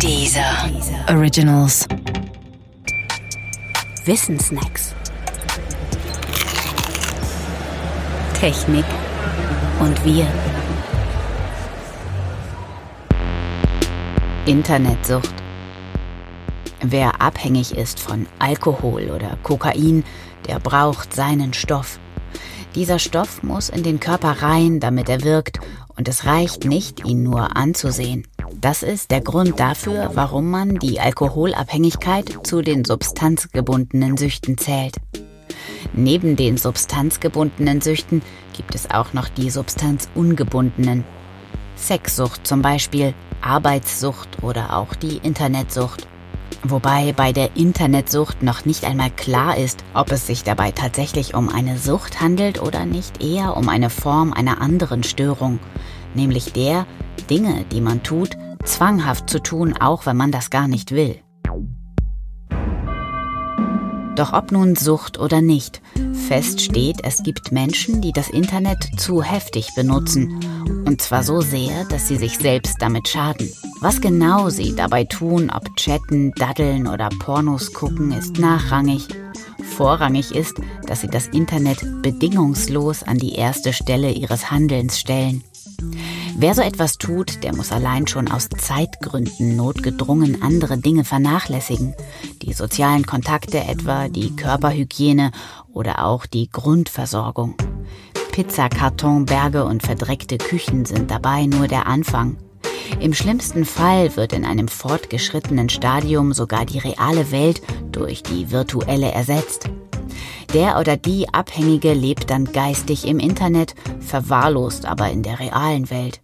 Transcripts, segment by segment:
Dieser Originals. Wissensnacks. Technik und wir. Internetsucht. Wer abhängig ist von Alkohol oder Kokain, der braucht seinen Stoff. Dieser Stoff muss in den Körper rein, damit er wirkt, und es reicht nicht, ihn nur anzusehen. Das ist der Grund dafür, warum man die Alkoholabhängigkeit zu den substanzgebundenen Süchten zählt. Neben den substanzgebundenen Süchten gibt es auch noch die substanzungebundenen. Sexsucht zum Beispiel, Arbeitssucht oder auch die Internetsucht. Wobei bei der Internetsucht noch nicht einmal klar ist, ob es sich dabei tatsächlich um eine Sucht handelt oder nicht eher um eine Form einer anderen Störung, nämlich der, Dinge, die man tut, zwanghaft zu tun, auch wenn man das gar nicht will. Doch ob nun Sucht oder nicht, fest steht, es gibt Menschen, die das Internet zu heftig benutzen. Und zwar so sehr, dass sie sich selbst damit schaden. Was genau sie dabei tun, ob chatten, daddeln oder Pornos gucken, ist nachrangig. Vorrangig ist, dass sie das Internet bedingungslos an die erste Stelle ihres Handelns stellen. Wer so etwas tut, der muss allein schon aus Zeitgründen notgedrungen andere Dinge vernachlässigen. Die sozialen Kontakte etwa, die Körperhygiene oder auch die Grundversorgung. Pizzakartonberge und verdreckte Küchen sind dabei nur der Anfang. Im schlimmsten Fall wird in einem fortgeschrittenen Stadium sogar die reale Welt durch die virtuelle ersetzt. Der oder die Abhängige lebt dann geistig im Internet, verwahrlost aber in der realen Welt.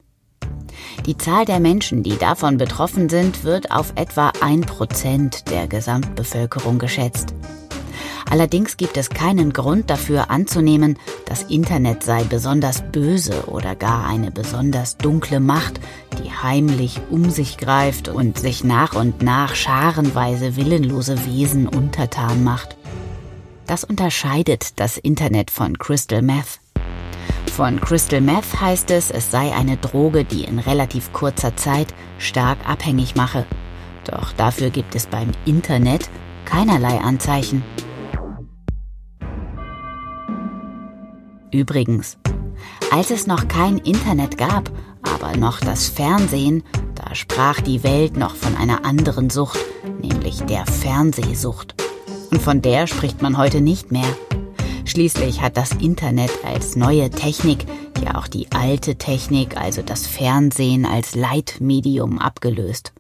Die Zahl der Menschen, die davon betroffen sind, wird auf etwa ein Prozent der Gesamtbevölkerung geschätzt. Allerdings gibt es keinen Grund dafür anzunehmen, das Internet sei besonders böse oder gar eine besonders dunkle Macht, die heimlich um sich greift und sich nach und nach scharenweise willenlose Wesen untertan macht. Das unterscheidet das Internet von Crystal Meth. Von Crystal Meth heißt es, es sei eine Droge, die in relativ kurzer Zeit stark abhängig mache. Doch dafür gibt es beim Internet keinerlei Anzeichen. Übrigens, als es noch kein Internet gab, aber noch das Fernsehen, da sprach die Welt noch von einer anderen Sucht, nämlich der Fernsehsucht. Und von der spricht man heute nicht mehr. Schließlich hat das Internet als neue Technik ja auch die alte Technik, also das Fernsehen als Leitmedium abgelöst.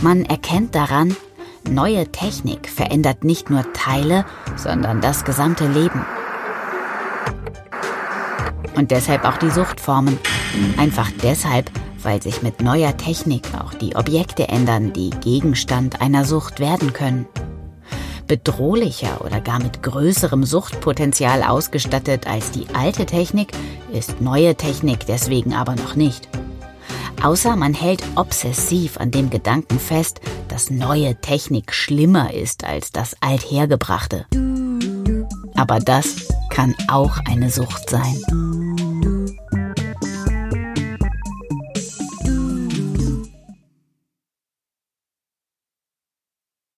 Man erkennt daran, neue Technik verändert nicht nur Teile, sondern das gesamte Leben. Und deshalb auch die Suchtformen. Einfach deshalb, weil sich mit neuer Technik auch die Objekte ändern, die Gegenstand einer Sucht werden können bedrohlicher oder gar mit größerem Suchtpotenzial ausgestattet als die alte Technik, ist neue Technik deswegen aber noch nicht. Außer man hält obsessiv an dem Gedanken fest, dass neue Technik schlimmer ist als das althergebrachte. Aber das kann auch eine Sucht sein.